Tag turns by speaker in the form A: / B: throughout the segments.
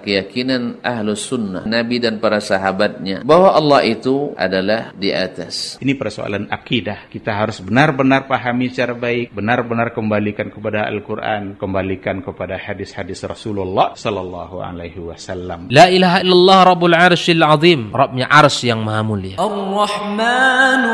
A: keyakinan ahlu sunnah Nabi dan para sahabatnya bahwa Allah itu adalah di atas.
B: Ini persoalan akidah. Kita harus benar-benar pahami secara baik benar-benar kembalikan kepada Al-Quran kembalikan kepada hadis-hadis Rasulullah Sallallahu Alaihi Wasallam.
C: La ilaha illallah Rabbul Arshil Azim. Rabbnya Arsh yang maha mulia.
D: Ar-Rahmanu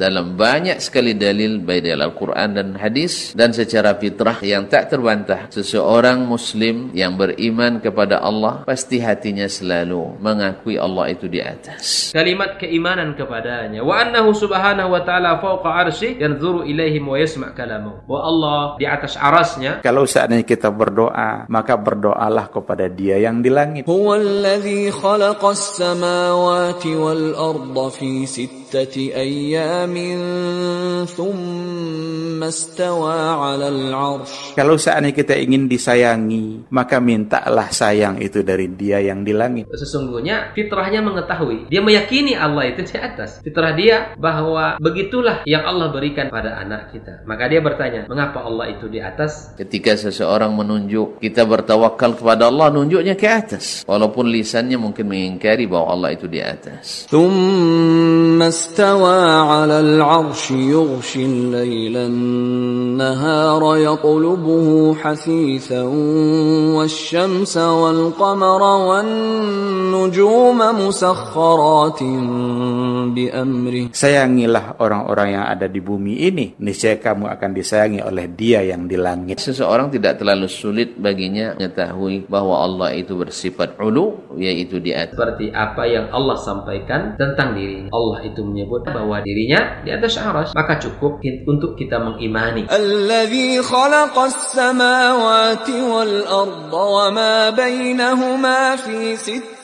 A: Dalam banyak sekali dalil baik dalam Al-Quran dan hadis dan secara fitrah yang tak terbantah sesuai Seorang muslim yang beriman kepada Allah pasti hatinya selalu mengakui Allah itu di atas.
C: Kalimat keimanan kepadanya wa annahu subhanahu wa ta'ala fawqa arsy yanzuru ilaihim wa yasma' kalamu. Wa Allah di atas arasnya.
B: Kalau seandainya kita berdoa, maka berdoalah kepada Dia yang di langit.
D: Huwallazi khalaqas samawati wal arda fi sittati ayyamin thumma
B: Kalau seandainya kita ingin disayangi, maka mintalah sayang itu dari Dia yang di langit.
C: sesungguhnya fitrahnya mengetahui. Dia meyakini Allah itu di atas. Fitrah dia bahwa begitulah yang Allah berikan pada anak kita. Maka dia bertanya, mengapa Allah itu di atas?
A: Ketika seseorang menunjuk kita bertawakal kepada Allah nunjuknya ke atas walaupun lisannya mungkin mengingkari bahwa Allah itu di atas.
D: ثم استوى على العرش يغشي الليل النهار يطلبه حثيثا والشمس والقمر والنجوم مسخرات بأمره
B: Sayangilah orang-orang yang ada di bumi ini, niscaya kamu akan disayangi oleh Dia yang di langit.
A: Seseorang tidak terlalu sulit baginya mengetahui bahwa Allah itu bersifat ulu yaitu di atas.
C: Seperti apa yang Allah sampaikan tentang dirinya. Allah itu menyebut bahwa dirinya di atas aras. Maka cukup ki- untuk kita mengimani.
D: الذي خلق السماوات والأرض وما بينهما في ستة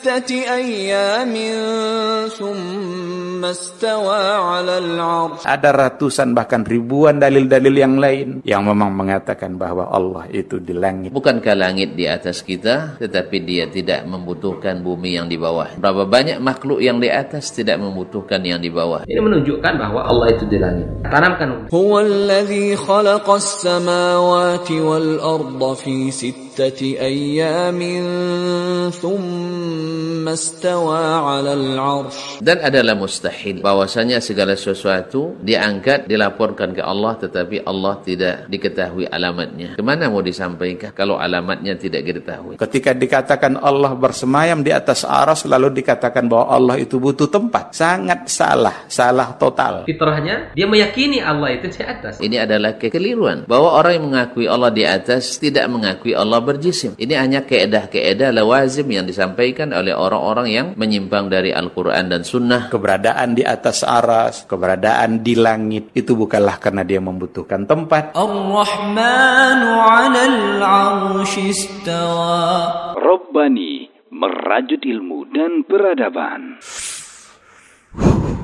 B: ada ratusan bahkan ribuan dalil-dalil yang lain yang memang mengatakan bahwa Allah itu di langit.
A: Bukankah langit di atas kita tetapi dia tidak membutuhkan bumi yang di bawah. Berapa banyak makhluk yang di atas tidak membutuhkan yang di bawah.
C: Ini menunjukkan bahwa Allah itu di langit. Tanamkan.
D: ستة أيام ثم استوى على العرش
A: Dan adalah mustahil bahwasanya segala sesuatu diangkat, dilaporkan ke Allah tetapi Allah tidak diketahui alamatnya. Kemana mau disampaikan kalau alamatnya tidak diketahui?
B: Ketika dikatakan Allah bersemayam di atas aras lalu dikatakan bahwa Allah itu butuh tempat. Sangat salah, salah total.
C: fitrahnya. Dia meyakini Allah itu di atas.
A: Ini adalah kekeliruan. Bahwa orang yang mengakui Allah di atas tidak mengakui Allah Allah berjisim. Ini hanya keedah-keedah lawazim yang disampaikan oleh orang-orang yang menyimpang dari Al-Quran dan Sunnah.
B: Keberadaan di atas aras, keberadaan di langit, itu bukanlah karena dia membutuhkan tempat.
D: Ar-Rahmanu alal.
E: Rabbani, merajut ilmu dan peradaban.